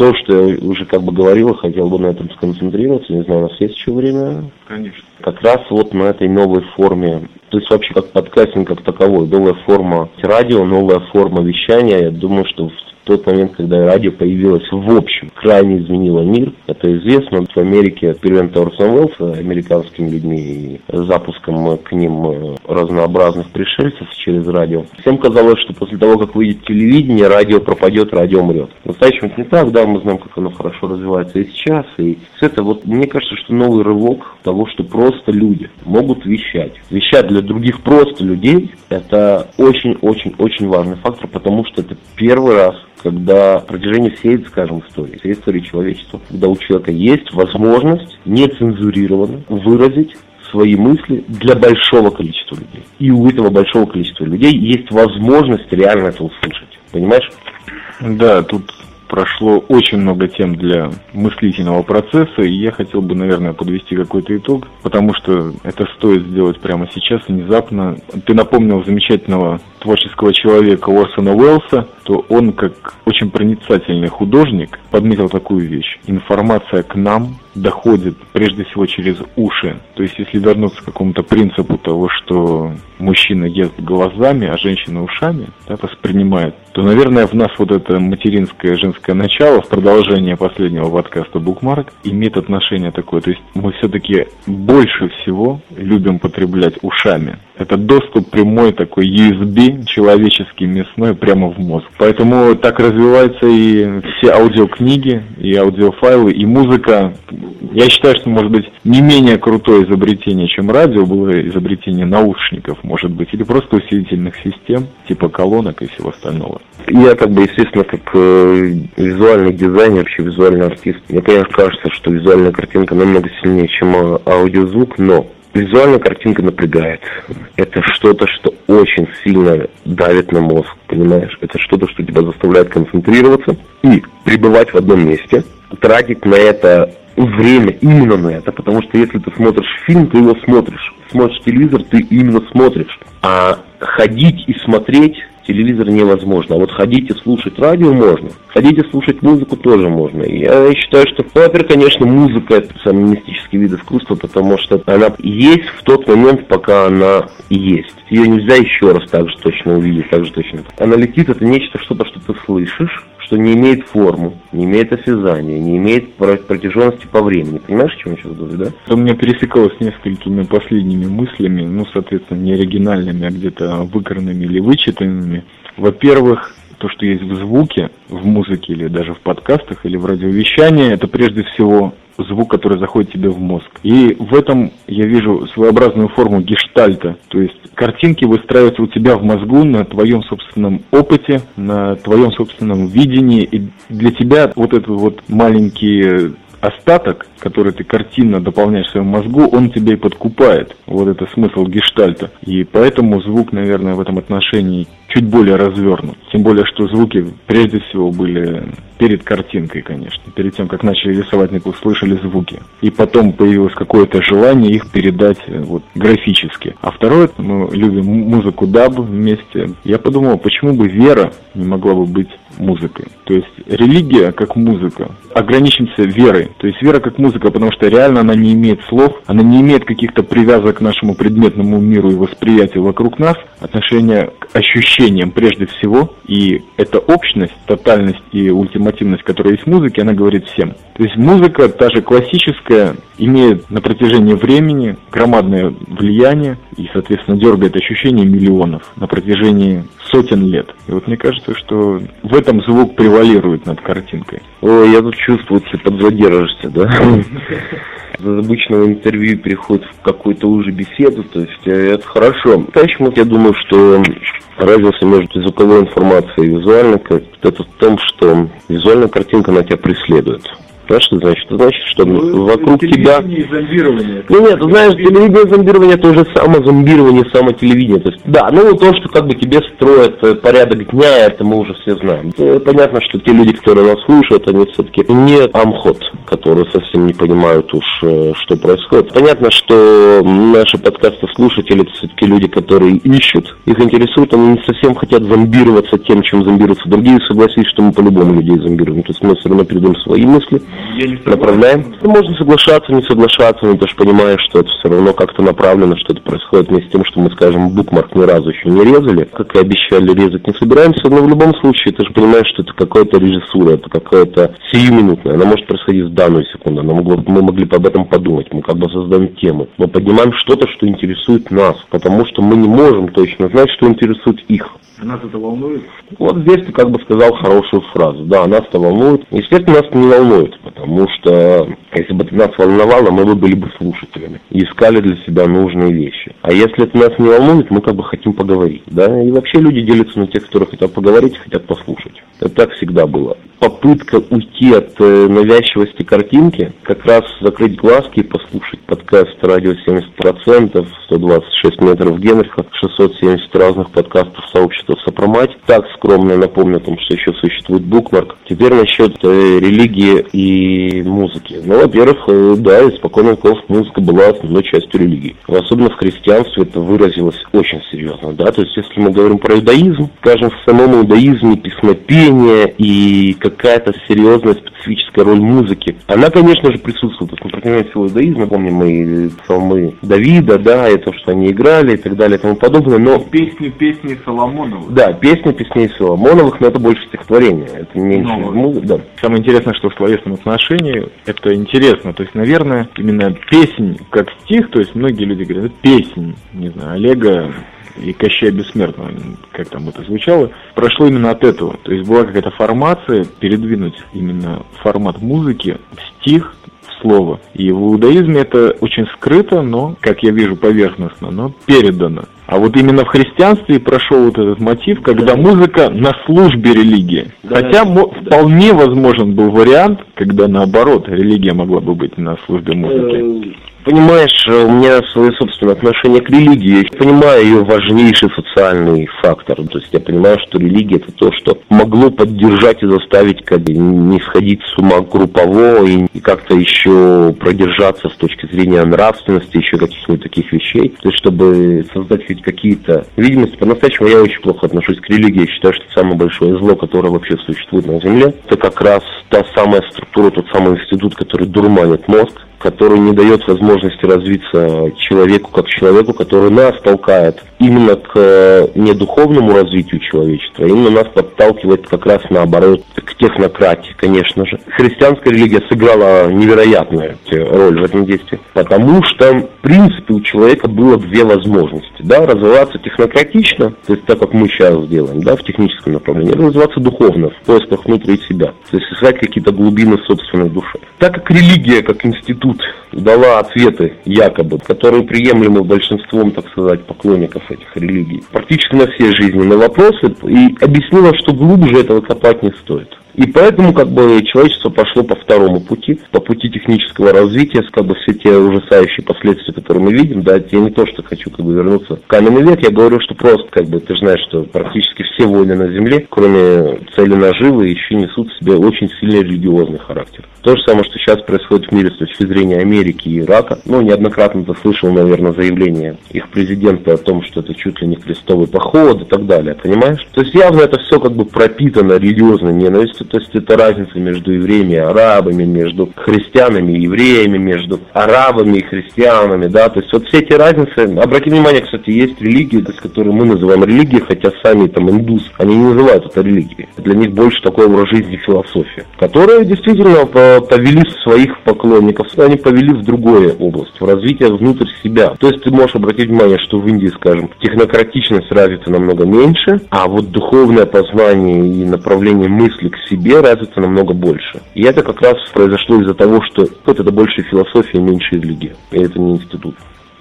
то, что я уже как бы говорил, хотел бы на этом сконцентрироваться, не знаю, у нас есть еще время? Конечно. Как раз вот на этой новой форме, то есть вообще как подкастинг как таковой, новая форма радио, новая форма вещания, я думаю, что в тот момент, когда радио появилось в общем, крайне изменило мир. Это известно. В Америке эксперимент Орсон Уэллса американскими людьми и запуском к ним э, разнообразных пришельцев через радио. Всем казалось, что после того, как выйдет телевидение, радио пропадет, радио умрет. В настоящем это не так, да, мы знаем, как оно хорошо развивается и сейчас. И все это вот, мне кажется, что новый рывок того, что просто люди могут вещать. Вещать для других просто людей, это очень-очень-очень важный фактор, потому что это первый раз когда протяжении всей, скажем, истории, всей истории человечества, когда у человека есть возможность нецензурированно выразить свои мысли для большого количества людей. И у этого большого количества людей есть возможность реально это услышать. Понимаешь? Да, тут прошло очень много тем для мыслительного процесса, и я хотел бы, наверное, подвести какой-то итог, потому что это стоит сделать прямо сейчас, внезапно. Ты напомнил замечательного творческого человека Орсона Уэллса, то он, как очень проницательный художник, подметил такую вещь. Информация к нам доходит прежде всего через уши. То есть, если вернуться к какому-то принципу того, что мужчина ест глазами, а женщина ушами, да, воспринимает, то, наверное, в нас вот это материнское женское начало в продолжение последнего подкаста Букмарк имеет отношение такое. То есть, мы все-таки больше всего любим потреблять ушами. Это доступ прямой такой USB, человеческий, мясной, прямо в мозг. Поэтому так развиваются и все аудиокниги, и аудиофайлы, и музыка. Я считаю, что, может быть, не менее крутое изобретение, чем радио, было изобретение наушников, может быть, или просто усилительных систем, типа колонок и всего остального. Я, как бы, естественно, как э, визуальный дизайнер, вообще визуальный артист, мне, конечно, кажется, что визуальная картинка намного сильнее, чем а, аудиозвук, но Визуальная картинка напрягает. Это что-то, что очень сильно давит на мозг, понимаешь? Это что-то, что тебя заставляет концентрироваться и пребывать в одном месте, тратить на это время именно на это, потому что если ты смотришь фильм, ты его смотришь. Смотришь телевизор, ты именно смотришь. А ходить и смотреть телевизор невозможно. А вот ходить и слушать радио можно. Ходить и слушать музыку тоже можно. Я считаю, что, во-первых, конечно, музыка это самый мистический вид искусства, потому что она есть в тот момент, пока она есть. Ее нельзя еще раз так же точно увидеть, так же точно. Она летит, это нечто, что-то, что ты слышишь, что не имеет форму, не имеет осязания, не имеет протяженности по времени. Понимаешь, о чем я сейчас говорю, да? Это у меня пересекалось несколькими последними мыслями, ну, соответственно, не оригинальными, а где-то выкранными или вычитанными. Во-первых, то, что есть в звуке, в музыке или даже в подкастах или в радиовещании, это прежде всего звук, который заходит тебе в мозг. И в этом я вижу своеобразную форму гештальта. То есть картинки выстраиваются у тебя в мозгу на твоем собственном опыте, на твоем собственном видении. И для тебя вот этот вот маленький остаток, который ты картинно дополняешь в своем мозгу, он тебя и подкупает. Вот это смысл гештальта. И поэтому звук, наверное, в этом отношении чуть более развернут. Тем более, что звуки прежде всего были перед картинкой, конечно. Перед тем, как начали рисовать, мы услышали звуки. И потом появилось какое-то желание их передать э, вот, графически. А второе, мы любим музыку даб вместе. Я подумал, почему бы вера не могла бы быть музыкой. То есть религия как музыка. Ограничимся верой. То есть вера как музыка, потому что реально она не имеет слов, она не имеет каких-то привязок к нашему предметному миру и восприятию вокруг нас, отношения к ощущениям прежде всего. И эта общность, тотальность и ультимативность, которая есть в музыке, она говорит всем. То есть музыка, та же классическая, имеет на протяжении времени громадное влияние и, соответственно, дергает ощущения миллионов на протяжении сотен лет. И вот мне кажется, что в этом звук превалирует над картинкой. Ой, я тут чувствую, ты подзадержишься, да? Из обычного интервью переходит в какую-то уже беседу, то есть э, это хорошо. Конечно, я думаю, что разница между звуковой информацией и визуальной это в том, что визуальная картинка, она тебя преследует. Знаешь, что значит? Это значит, что ну, вокруг тебя... зомбирование. Ну нет, ты знаешь, телевидение зомбирование это уже самозомбирование, самотелевидение. То есть, да, ну то, что как бы тебе строят э, порядок дня, это мы уже все знаем. Это понятно, что те люди, которые нас слушают, они все-таки не амхот, которые совсем не понимают уж, э, что происходит. Понятно, что наши подкасты слушатели это все-таки люди, которые ищут, их интересует, они не совсем хотят зомбироваться тем, чем зомбируются другие. Согласись, что мы по-любому людей зомбируем. То есть мы все равно передаем свои мысли, направляем. Ну, можно соглашаться, не соглашаться, но ты же понимаешь, что это все равно как-то направлено, что это происходит вместе с тем, что мы, скажем, букмарк ни разу еще не резали, как и обещали, резать не собираемся, но в любом случае ты же понимаешь, что это какая-то режиссура, это какая-то сиюминутная, она может происходить в данную секунду, она могло, мы могли бы об этом подумать, мы как бы создаем темы, мы поднимаем что-то, что интересует нас, потому что мы не можем точно знать, что интересует их. Нас это волнует? Вот здесь ты как бы сказал хорошую фразу. Да, нас это волнует. Естественно, нас это не волнует, потому что если бы это нас волновало, мы бы были бы слушателями и искали для себя нужные вещи. А если это нас не волнует, мы как бы хотим поговорить. Да? И вообще люди делятся на тех, которые хотят поговорить, хотят послушать. Это так всегда было. Попытка уйти от э, навязчивости картинки, как раз закрыть глазки и послушать подкаст «Радио 70%», 126 метров Генриха, 670 разных подкастов сообщества Сопромать. Так скромно напомню о том, что еще существует букмарк. Теперь насчет э, религии и музыки. Ну, во-первых, э, да, испокон веков музыка была основной частью религии. Особенно в христианстве это выразилось очень серьезно, да, то есть если мы говорим про иудаизм, скажем, в самом иудаизме песнопение и какая-то серьезная специфическая роль музыки, она, конечно же, присутствует. Есть, например, всего иудаизма, помним мы псалмы Давида, да, и то, что они играли и так далее и тому подобное, но... Песни, песни Соломоновых. Да, песни, песней Соломоновых, но это больше стихотворение, это меньше музыка, да. Самое интересное, что в словесном отношении это интересно, то есть, наверное, именно песнь как стих, то есть многие люди говорят, песнь, не знаю, Олега и Кощея Бессмертного, как там это звучало, прошло именно от этого. То есть была какая-то формация, передвинуть именно формат музыки в стих, в слово. И в иудаизме это очень скрыто, но, как я вижу, поверхностно, но передано. А вот именно в христианстве прошел вот этот мотив, когда да. музыка на службе религии. Да, Хотя да. вполне возможен был вариант, когда наоборот религия могла бы быть на службе музыки. Понимаешь, э, у меня свое собственное отношение к религии. Я понимаю ее важнейший социальный фактор. То есть я понимаю, что религия это то, что могло поддержать и заставить как бы, не сходить с ума группово и, как-то еще продержаться с точки зрения нравственности, еще каких-нибудь таких вещей. То есть чтобы создать хоть какие-то видимости. По-настоящему я очень плохо отношусь к религии. Я считаю, что самое большое зло, которое вообще существует на Земле. Это как раз та самая структура, тот самый институт, который дурманит мозг который не дает возможности развиться человеку как человеку, который нас толкает именно к э, не духовному развитию человечества, а именно нас подталкивает как раз наоборот к технократии, конечно же. Христианская религия сыграла невероятную роль в этом действии, потому что, в принципе, у человека было две возможности, да, развиваться технократично, то есть так, как мы сейчас делаем, да, в техническом направлении, развиваться духовно, в поисках внутри себя, то есть искать какие-то глубины собственной души. Так как религия, как институт, дала ответы, якобы, которые приемлемы большинством, так сказать, поклонников этих религий, практически на все жизненные вопросы, и объяснила, что глубже этого копать не стоит. И поэтому как бы человечество пошло по второму пути, по пути технического развития, как бы все те ужасающие последствия, которые мы видим, да, я не то, что хочу как бы вернуться в каменный век, я говорю, что просто как бы ты знаешь, что практически все войны на Земле, кроме цели наживы, еще несут в себе очень сильный религиозный характер. То же самое, что сейчас происходит в мире с точки зрения Америки и Ирака. Ну, неоднократно ты слышал, наверное, заявление их президента о том, что это чуть ли не крестовый поход и так далее, понимаешь? То есть явно это все как бы пропитано религиозной ненавистью, то есть это разница между евреями и арабами, между христианами и евреями, между арабами и христианами, да, то есть вот все эти разницы, обрати внимание, кстати, есть религии, которые мы называем религией, хотя сами там индус, они не называют это религией. Для них больше такой образ жизни философия, которая действительно повели своих поклонников, они повели в другую область, в развитие внутрь себя. То есть ты можешь обратить внимание, что в Индии, скажем, технократичность развита намного меньше, а вот духовное познание и направление мысли к себе развито намного больше. И это как раз произошло из-за того, что вот это больше философия, меньше религия. И это не институт.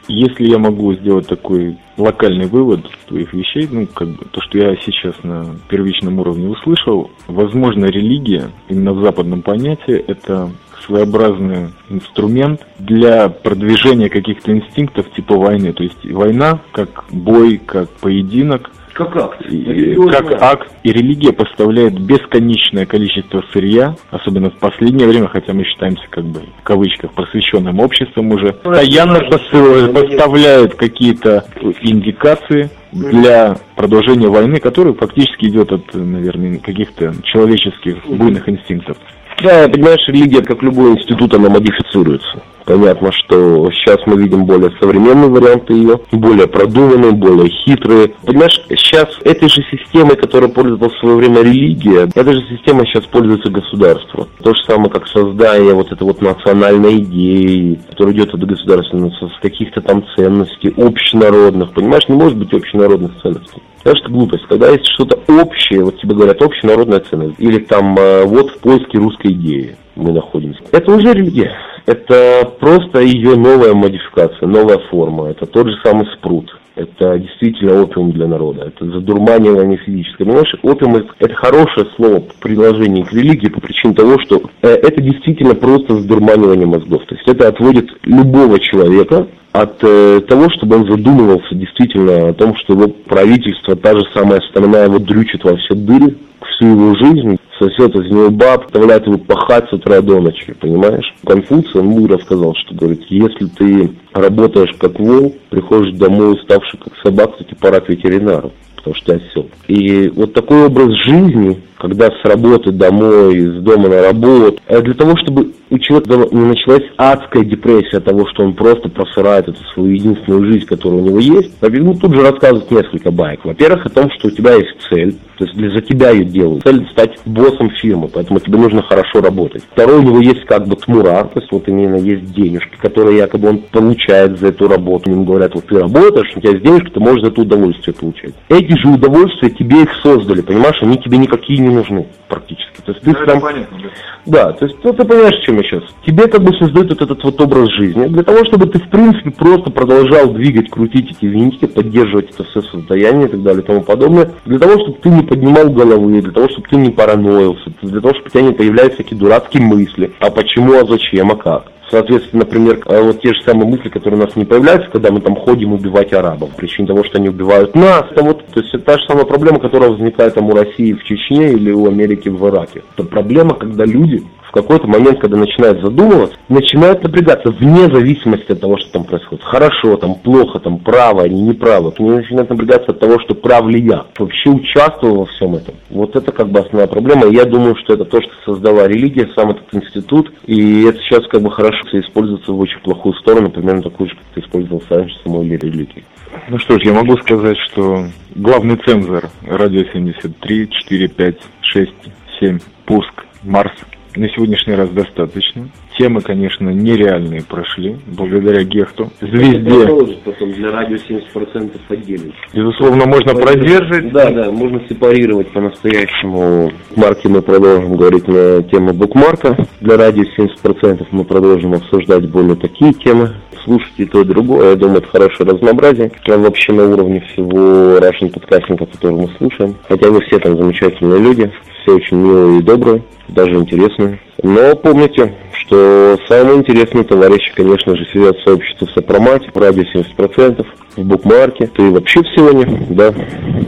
Если я могу сделать такой локальный вывод твоих вещей, ну, как бы, то, что я сейчас на первичном уровне услышал, возможно, религия, именно в западном понятии, это своеобразный инструмент для продвижения каких-то инстинктов типа войны. То есть война как бой, как поединок, как акт. И, как акт. И религия поставляет бесконечное количество сырья, особенно в последнее время, хотя мы считаемся как бы в кавычках просвещенным обществом уже, ну, постоянно поставляют какие-то индикации для продолжения войны, которая фактически идет от, наверное, каких-то человеческих буйных инстинктов. Да, понимаешь, религия, как любой институт, она модифицируется. Понятно, что сейчас мы видим более современные варианты ее, более продуманные, более хитрые. Понимаешь, сейчас этой же системой, которой пользовалась в свое время религия, этой же системой сейчас пользуется государство. То же самое, как создание вот этой вот национальной идеи, которая идет от государства, с каких-то там ценностей общенародных. Понимаешь, не может быть общенародных ценностей. Это что глупость. Когда есть что-то общее, вот тебе говорят общенародная ценность, или там э, вот в поиске русской идеи мы находимся. Это уже религия. Это просто ее новая модификация, новая форма. Это тот же самый спрут. Это действительно опиум для народа. Это задурманивание физическое. Понимаешь, опиум это хорошее слово по приложению к религии по причине того, что э, это действительно просто задурманивание мозгов. То есть это отводит любого человека от э, того, чтобы он задумывался действительно о том, что его правительство, та же самая страна его дрючит во все дыры всю его жизнь, сосет из него баб, заставляет его пахать с утра до ночи, понимаешь? Конфуций, он мудро сказал, что, говорит, если ты работаешь как вол, приходишь домой уставший как собака, то тебе пора к ветеринару потому что осел. И вот такой образ жизни, когда с работы домой, с дома на работу, э, для того, чтобы у человека не началась адская депрессия от того, что он просто просырает эту свою единственную жизнь, которая у него есть, ну, тут же рассказывать несколько баек. Во-первых, о том, что у тебя есть цель, то есть для, за тебя ее делают. Цель стать боссом фирмы, поэтому тебе нужно хорошо работать. Второе, у него есть как бы тмура, то есть вот именно есть денежки, которые якобы он получает за эту работу. Ему говорят, вот ты работаешь, у тебя есть денежки, ты можешь за это удовольствие получать. Эти же удовольствия тебе их создали, понимаешь, они тебе никакие не нужны практически. То есть ты ну, сам... Понятно, да. да, то есть ну, ты понимаешь, чем я сейчас. Тебе как бы создают вот этот вот образ жизни, для того, чтобы ты в принципе просто продолжал двигать, крутить эти винтики, поддерживать это все состояние и так далее и тому подобное, для того, чтобы ты не поднимал головы, для того, чтобы ты не параноился, для того, чтобы у тебя не появлялись всякие дурацкие мысли, а почему, а зачем, а как. Соответственно, например, э, вот те же самые мысли, которые у нас не появляются, когда мы там ходим убивать арабов, причине того, что они убивают нас. Это вот, то есть это та же самая проблема, которая возникает там у России в Чечне или у Америки в Ираке. Это проблема, когда люди в какой-то момент, когда начинают задумываться, начинают напрягаться вне зависимости от того, что там происходит. Хорошо, там плохо, там право, не правы. Они начинают напрягаться от того, что прав ли я. Вообще участвовал во всем этом. Вот это как бы основная проблема. Я думаю, что это то, что создала религия, сам этот институт. И это сейчас как бы хорошо используется в очень плохую сторону, примерно такую же, как ты использовал самой религии. Ну что ж, я могу сказать, что главный цензор радио 73, 4, 5, 6, 7, пуск, Марс на сегодняшний раз достаточно. Темы, конечно, нереальные прошли, благодаря Гехту. Звезде. потом для радио 70% отдельно. Безусловно, можно продержать. Да, да, можно сепарировать по-настоящему. Марки мы продолжим говорить на тему букмарка. Для радио 70% мы продолжим обсуждать более такие темы слушать и то, и другое. Я думаю, это хорошее разнообразие. А вообще на уровне всего Russian подкастинга, который мы слушаем. Хотя вы все там замечательные люди, все очень милые и добрые, даже интересные. Но помните, что самые интересные товарищи, конечно же, сидят в сообществе в Сопромате, в радио 70%, в букмарке, ты вообще в Сионе, да,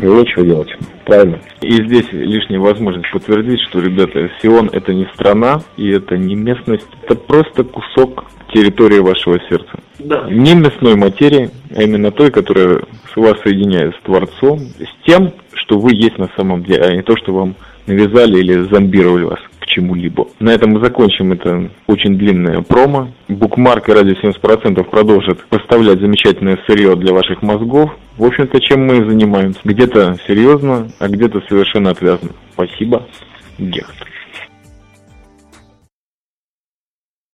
нечего делать. Правильно. И здесь лишняя возможность подтвердить, что, ребята, Сион это не страна, и это не местность, это просто кусок территории вашего сердца. Да. Не мясной материи, а именно той, которая вас соединяет с Творцом, с тем, что вы есть на самом деле, а не то, что вам навязали или зомбировали вас чему-либо. На этом мы закончим это очень длинное промо. Букмарк и радио 70% продолжит поставлять замечательное сырье для ваших мозгов. В общем-то, чем мы занимаемся. Где-то серьезно, а где-то совершенно отвязно. Спасибо. Гехт.